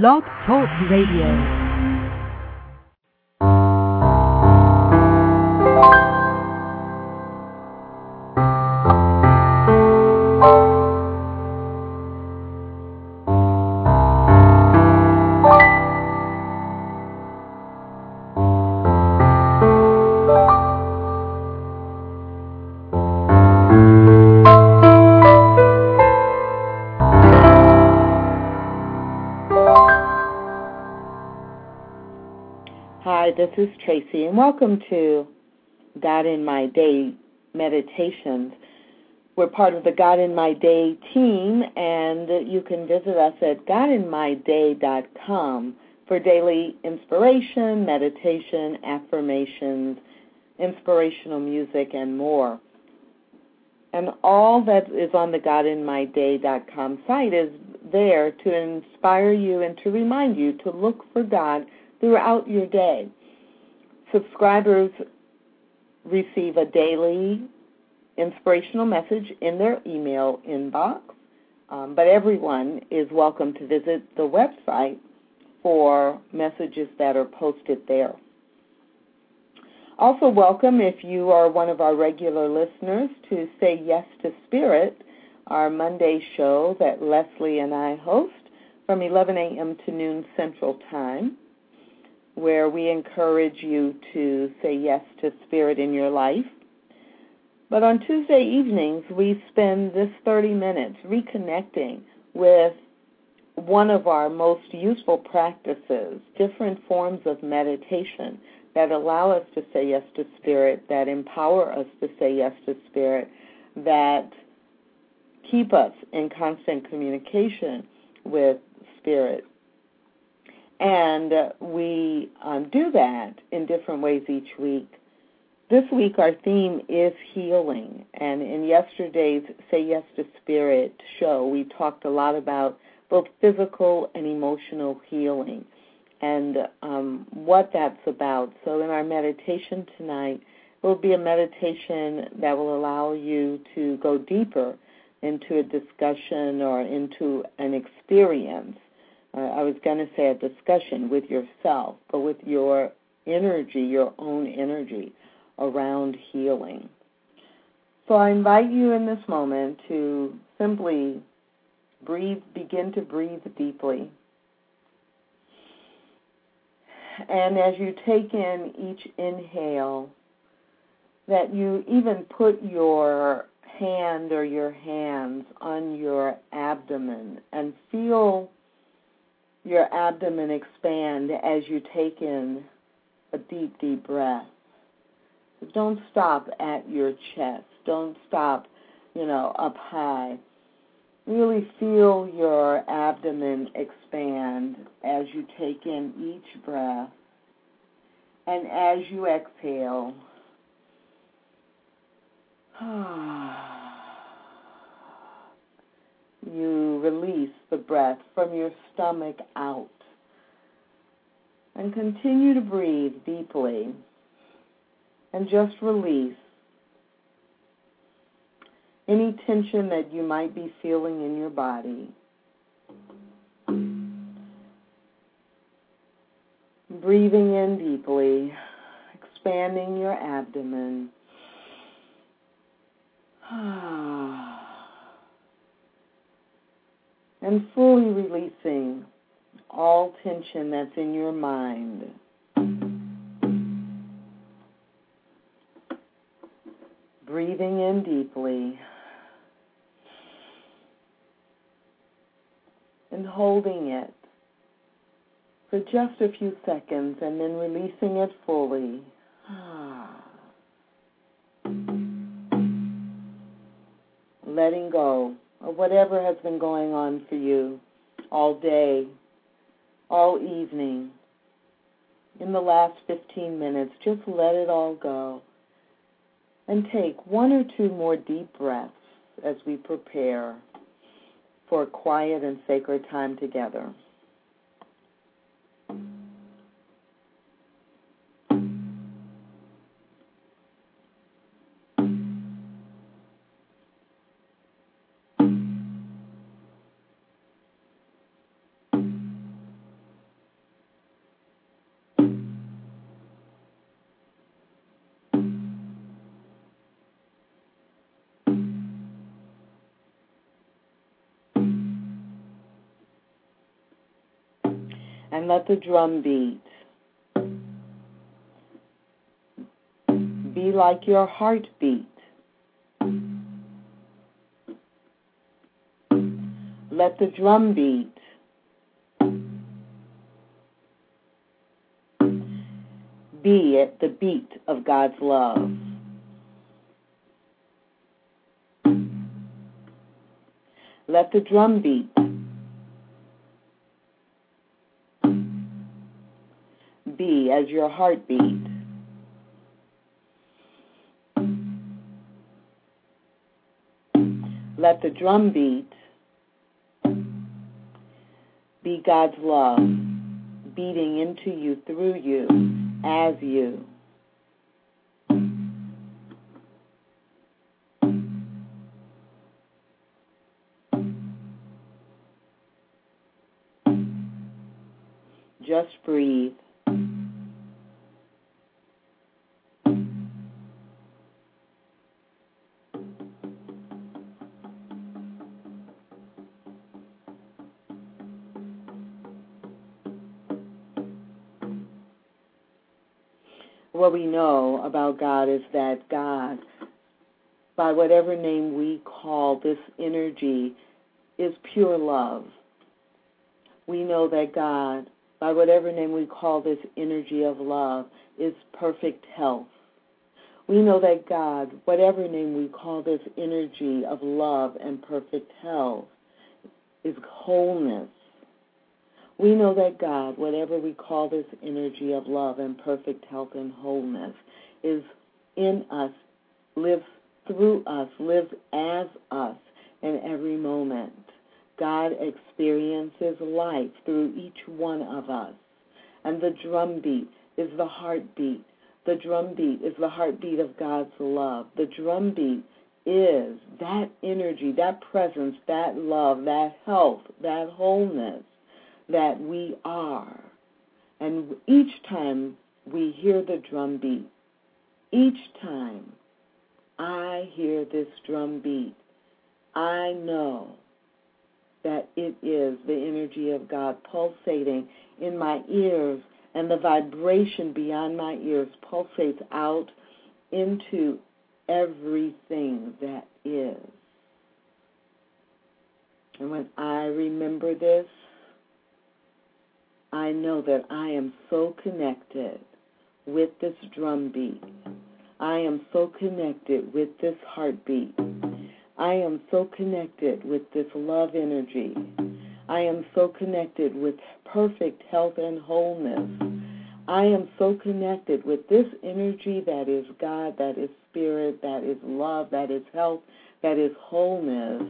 Blog Talk Radio. Tracy, and welcome to God in My Day Meditations. We're part of the God in My Day team, and you can visit us at godinmyday.com for daily inspiration, meditation, affirmations, inspirational music, and more. And all that is on the godinmyday.com site is there to inspire you and to remind you to look for God throughout your day. Subscribers receive a daily inspirational message in their email inbox, um, but everyone is welcome to visit the website for messages that are posted there. Also, welcome if you are one of our regular listeners to Say Yes to Spirit, our Monday show that Leslie and I host from 11 a.m. to noon Central Time where we encourage you to say yes to spirit in your life. But on Tuesday evenings, we spend this 30 minutes reconnecting with one of our most useful practices, different forms of meditation that allow us to say yes to spirit, that empower us to say yes to spirit, that keep us in constant communication with spirit. And we um, do that in different ways each week. This week, our theme is healing. And in yesterday's Say Yes to Spirit show, we talked a lot about both physical and emotional healing and um, what that's about. So, in our meditation tonight, it will be a meditation that will allow you to go deeper into a discussion or into an experience Uh, I was going to say a discussion with yourself, but with your energy, your own energy around healing. So I invite you in this moment to simply breathe, begin to breathe deeply. And as you take in each inhale, that you even put your hand or your hands on your abdomen and feel your abdomen expand as you take in a deep, deep breath. Don't stop at your chest. Don't stop, you know, up high. Really feel your abdomen expand as you take in each breath. And as you exhale, ah, you release the breath from your stomach out. And continue to breathe deeply and just release any tension that you might be feeling in your body. Breathing in deeply, expanding your abdomen. Ah. And fully releasing all tension that's in your mind. Breathing in deeply and holding it for just a few seconds and then releasing it fully. Letting go or whatever has been going on for you all day, all evening, in the last 15 minutes, just let it all go. And take one or two more deep breaths as we prepare for a quiet and sacred time together. Let the drum beat be like your heartbeat. Let the drum beat be at the beat of God's love. Let the drum beat as your heartbeat. Let the drum beat be God's love beating into you, through you, as you. Just breathe. We know about God is that God, by whatever name we call this energy, is pure love. We know that God, by whatever name we call this energy of love, is perfect health. We know that God, whatever name we call this energy of love and perfect health, is wholeness. We know that God, whatever we call this energy of love and perfect health and wholeness, is in us, lives through us, lives as us in every moment. God experiences life through each one of us. And the drumbeat is the heartbeat. The drumbeat is the heartbeat of God's love. The drumbeat is that energy, that presence, that love, that health, that wholeness that we are. And each time we hear the drum beat, each time I hear this drum beat, I know that it is the energy of God pulsating in my ears, and the vibration beyond my ears pulsates out into everything that is. And when I remember this, I know that I am so connected with this drumbeat. I am so connected with this heartbeat. I am so connected with this love energy. I am so connected with perfect health and wholeness. I am so connected with this energy that is God, that is spirit, that is love, that is health, that is wholeness.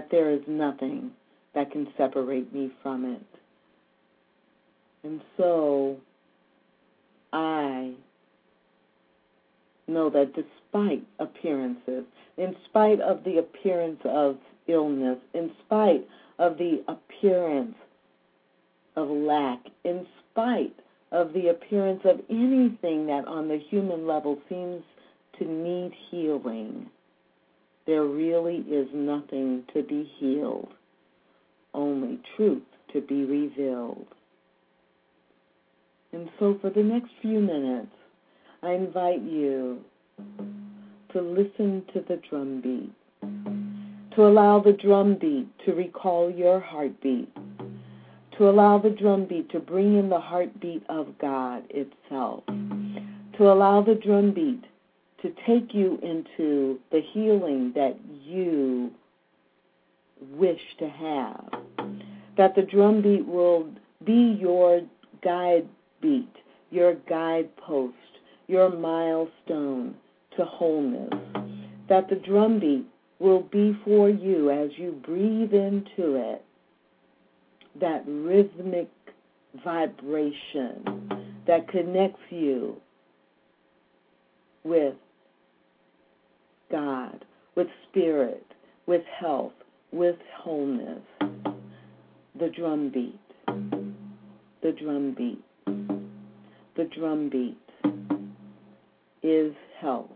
That there is nothing that can separate me from it. And so I know that despite appearances, in spite of the appearance of illness, in spite of the appearance of lack, in spite of the appearance of anything that on the human level seems to need healing, there really is nothing to be healed, only truth to be revealed. And so, for the next few minutes, I invite you to listen to the drum beat, to allow the drum beat to recall your heartbeat, to allow the drum beat to bring in the heartbeat of God itself, to allow the drum beat to take you into the healing that you wish to have. That the drum beat will be your guide beat, your guidepost, your milestone to wholeness. That the drum beat will be for you as you breathe into it that rhythmic vibration that connects you with God, with spirit, with health, with wholeness. The drum beat, the drum beat, the drum beat is health,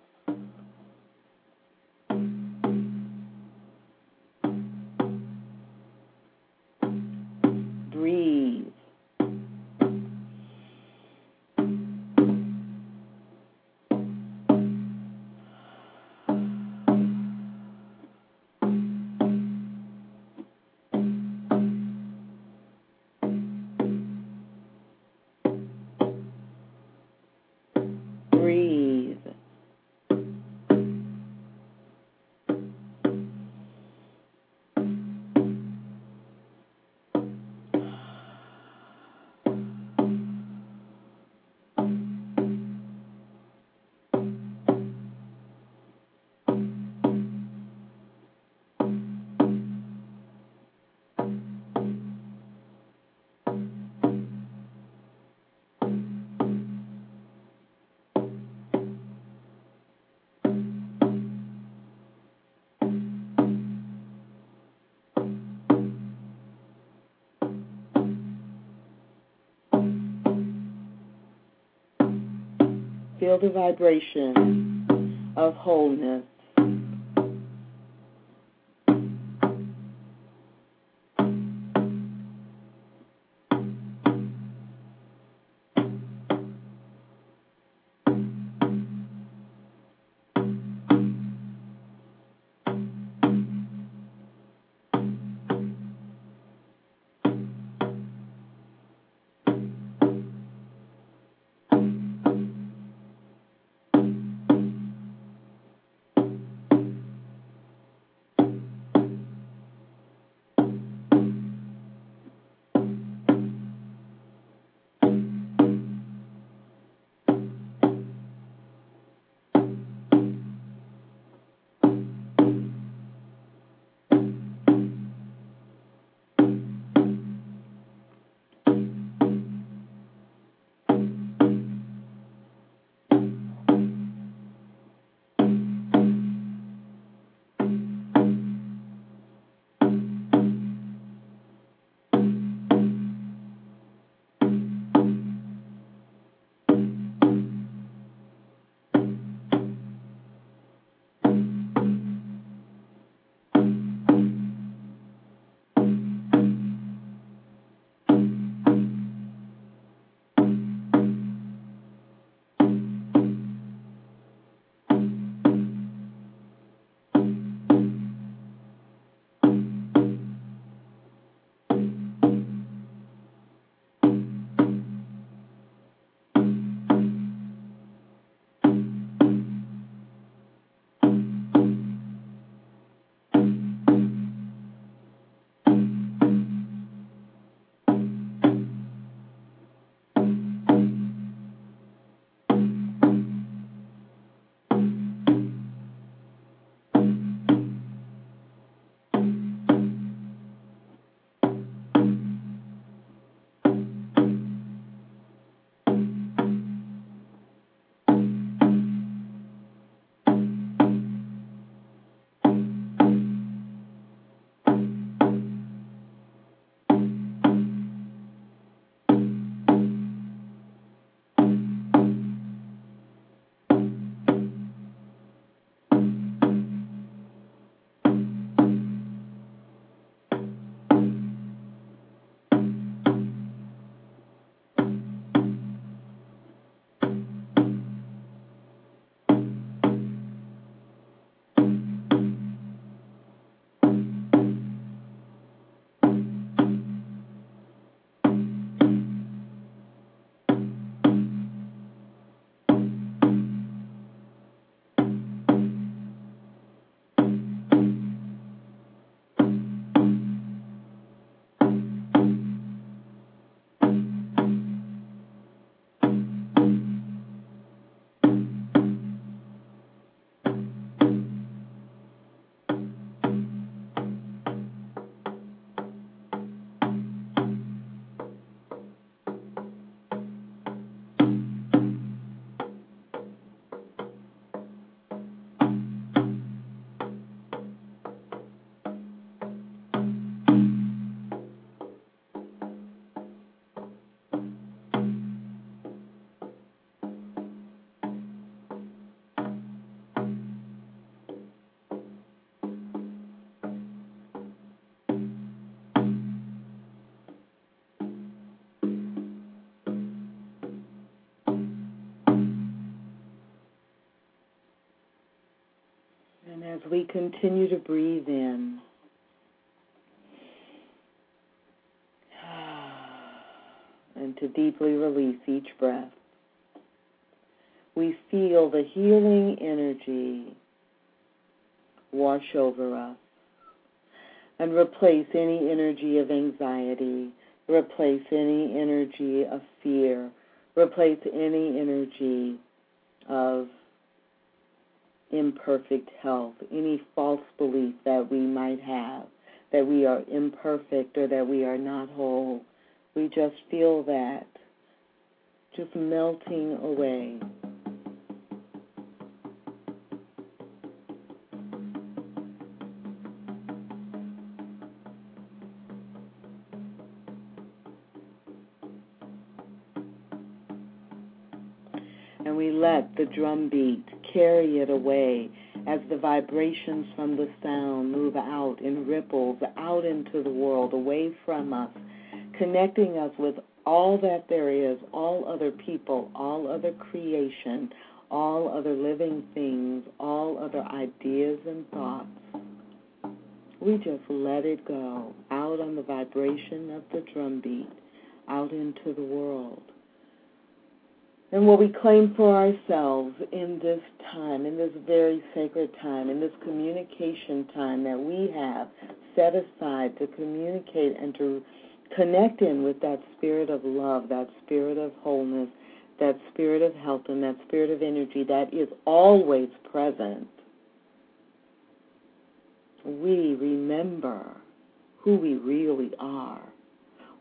feel the vibration of wholeness. As we continue to breathe in, and to deeply release each breath, we feel the healing energy wash over us and replace any energy of anxiety, replace any energy of fear, replace any energy of imperfect health, any false belief that we might have that we are imperfect or that we are not whole. We just feel that just melting away. and we let the drum beat carry it away as the vibrations from the sound move out in ripples out into the world, away from us, connecting us with all that there is, all other people, all other creation, all other living things, all other ideas and thoughts. We just let it go out on the vibration of the drum beat, out into the world. And what we claim for ourselves in this time, in this very sacred time, in this communication time that we have set aside to communicate and to connect in with that spirit of love, that spirit of wholeness, that spirit of health, and that spirit of energy that is always present, we remember who we really are.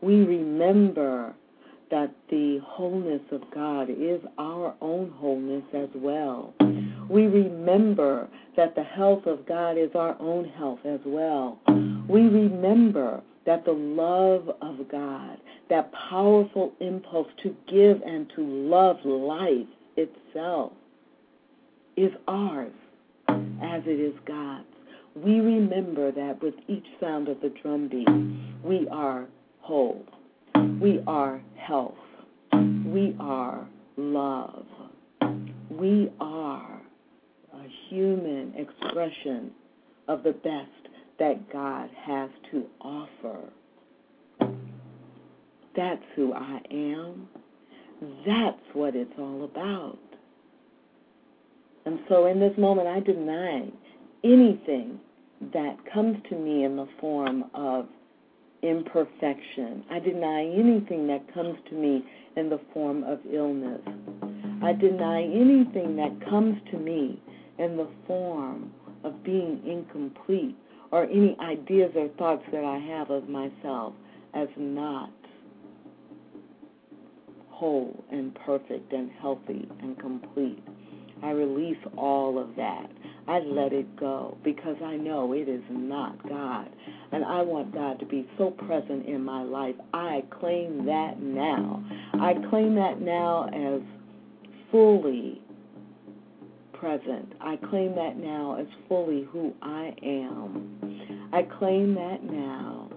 We remember that the wholeness of God is our own wholeness as well. We remember that the health of God is our own health as well. We remember that the love of God, that powerful impulse to give and to love life itself, is ours as it is God's. We remember that with each sound of the drumbeat, we are whole. We are health. We are love. We are a human expression of the best that God has to offer. That's who I am. That's what it's all about. And so in this moment, I deny anything that comes to me in the form of imperfection. I deny anything that comes to me in the form of illness. I deny anything that comes to me in the form of being incomplete or any ideas or thoughts that I have of myself as not whole and perfect and healthy and complete. I release all of that. I let it go because I know it is not God. And I want God to be so present in my life. I claim that now. I claim that now as fully present. I claim that now as fully who I am. I claim that now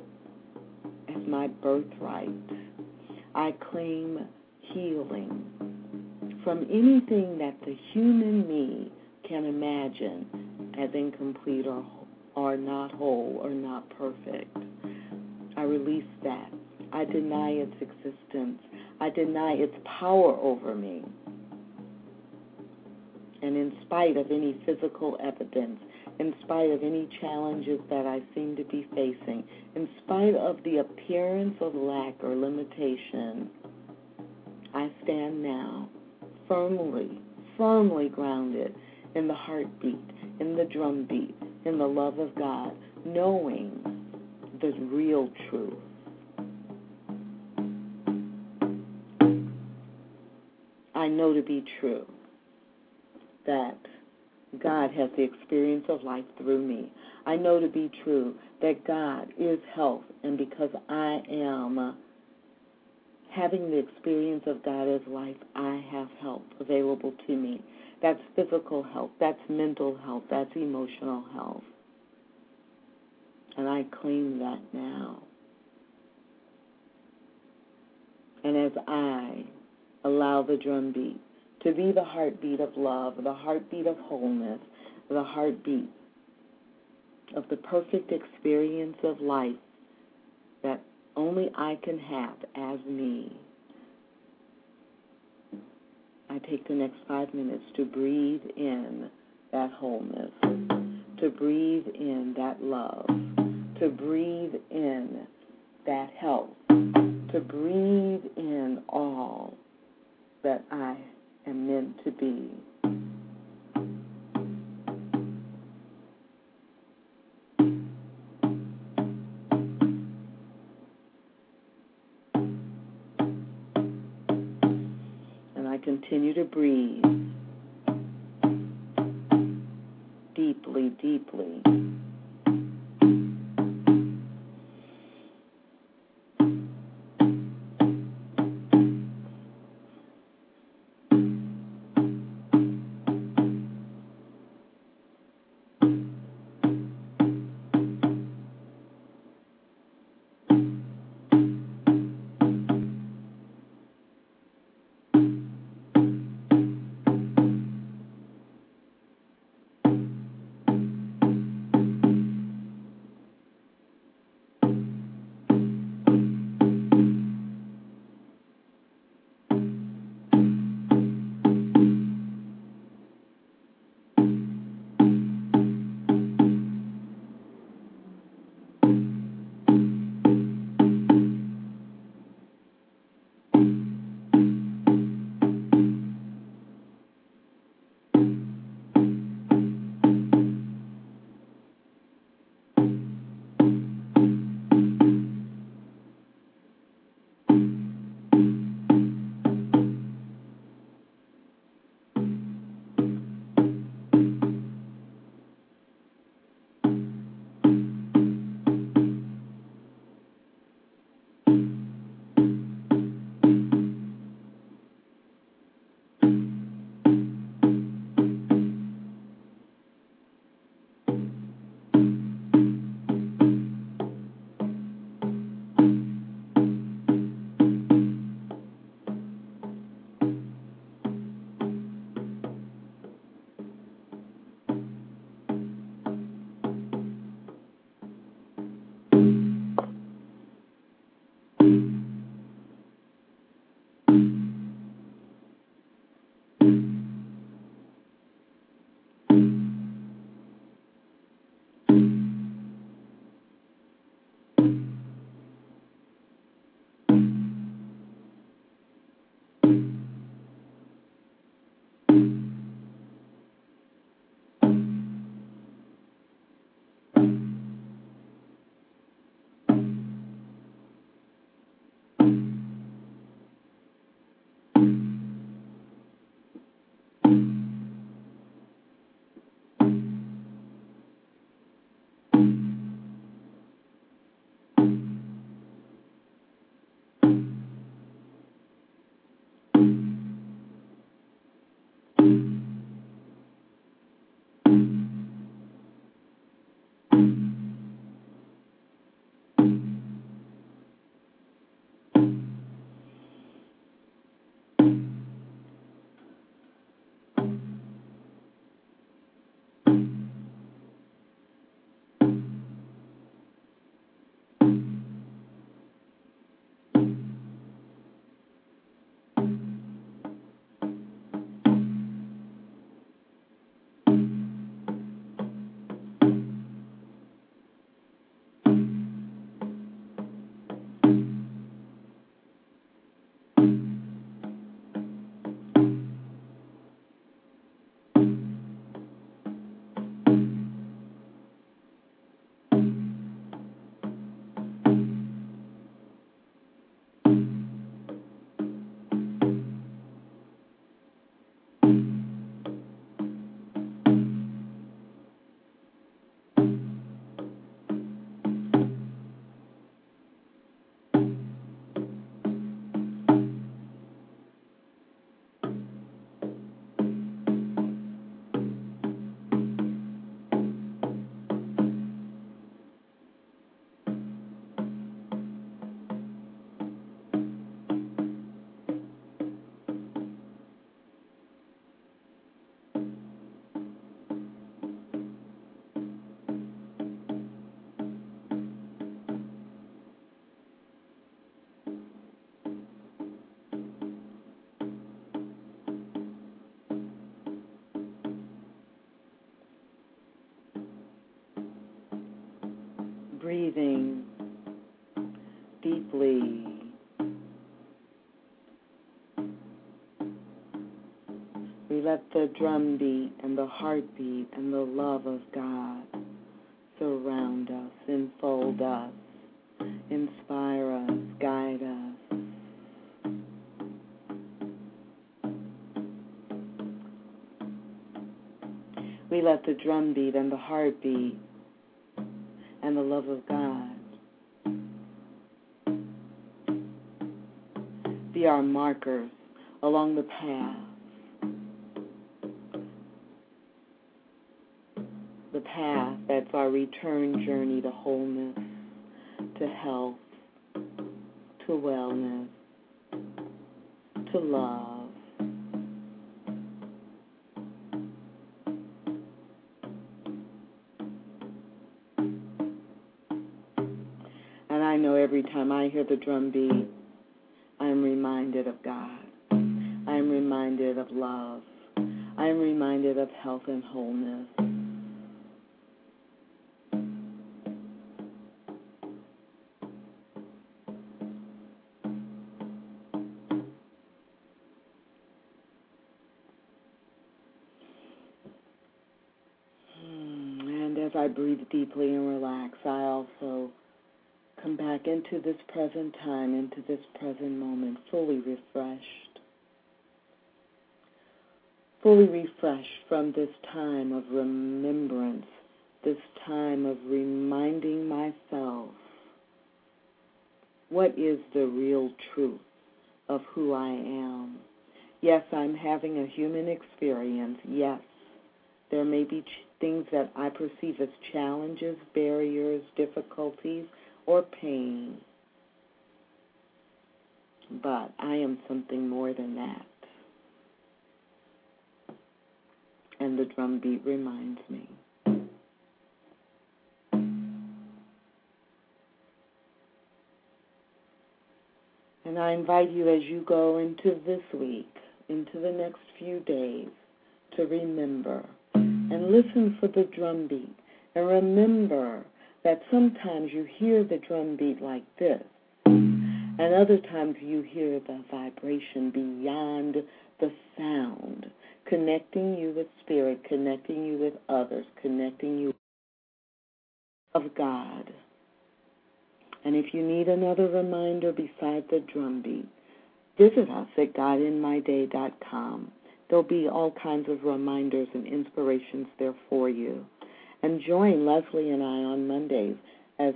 as my birthright. I claim healing from anything that the human me can imagine as incomplete or, or not whole or not perfect. I release that. I deny its existence. I deny its power over me. And in spite of any physical evidence, in spite of any challenges that I seem to be facing, in spite of the appearance of lack or limitation, I stand now firmly, firmly grounded in the heartbeat, in the drumbeat, in the love of God, knowing the real truth. I know to be true that God has the experience of life through me. I know to be true that God is health, and because I am having the experience of God as life, I have help available to me. That's physical health, that's mental health, that's emotional health. And I claim that now. And as I allow the drumbeat to be the heartbeat of love, the heartbeat of wholeness, the heartbeat of the perfect experience of life that only I can have as me. I take the next five minutes to breathe in that wholeness, to breathe in that love, to breathe in that health, to breathe in all that I am meant to be. To breathe breathing deeply. We let the drum beat and the heartbeat and the love of God surround us, enfold us, inspire us, guide us. We let the drum beat and the heartbeat love of God be our markers along the path. The path that's our return journey to wholeness, to health, to wellness, to love. Time I hear the drum beat, I am reminded of God. I am reminded of love. I am reminded of health and wholeness. Hmm, And as I breathe deeply and relax, back into this present time, into this present moment, fully refreshed. Fully refreshed from this time of remembrance, this time of reminding myself what is the real truth of who I am. Yes, I'm having a human experience. Yes, there may be ch- things that I perceive as challenges, barriers, difficulties, or pain. But I am something more than that. And the drum beat reminds me. And I invite you as you go into this week, into the next few days, to remember and listen for the drum beat. And remember that sometimes you hear the drum beat like this, and other times you hear the vibration beyond the sound, connecting you with spirit, connecting you with others, connecting you of God. And if you need another reminder beside the drum beat, visit us at godinmyday.com. There'll be all kinds of reminders and inspirations there for you. And join Leslie and I on Mondays as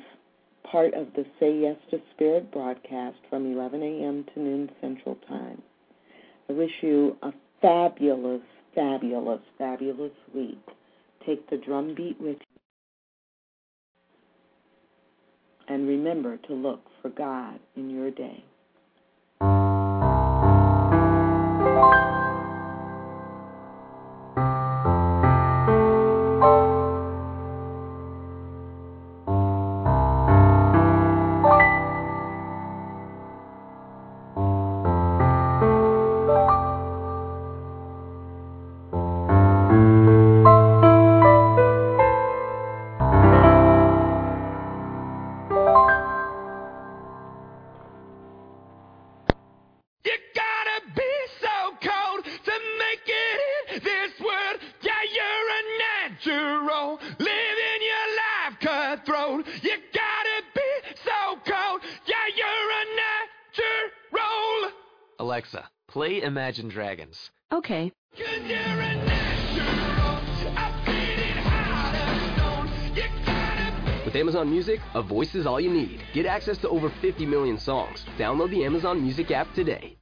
part of the Say Yes to Spirit broadcast from 11 a.m. to noon Central Time. I wish you a fabulous, fabulous, fabulous week. Take the drum beat with you. And remember to look for God in your day. Play Imagine Dragons. Okay. Cause you're a natural. I've seen it hard as stone. You gotta With Amazon Music, a voice is all you need. Get access to over 50 million songs. Download the Amazon Music app today.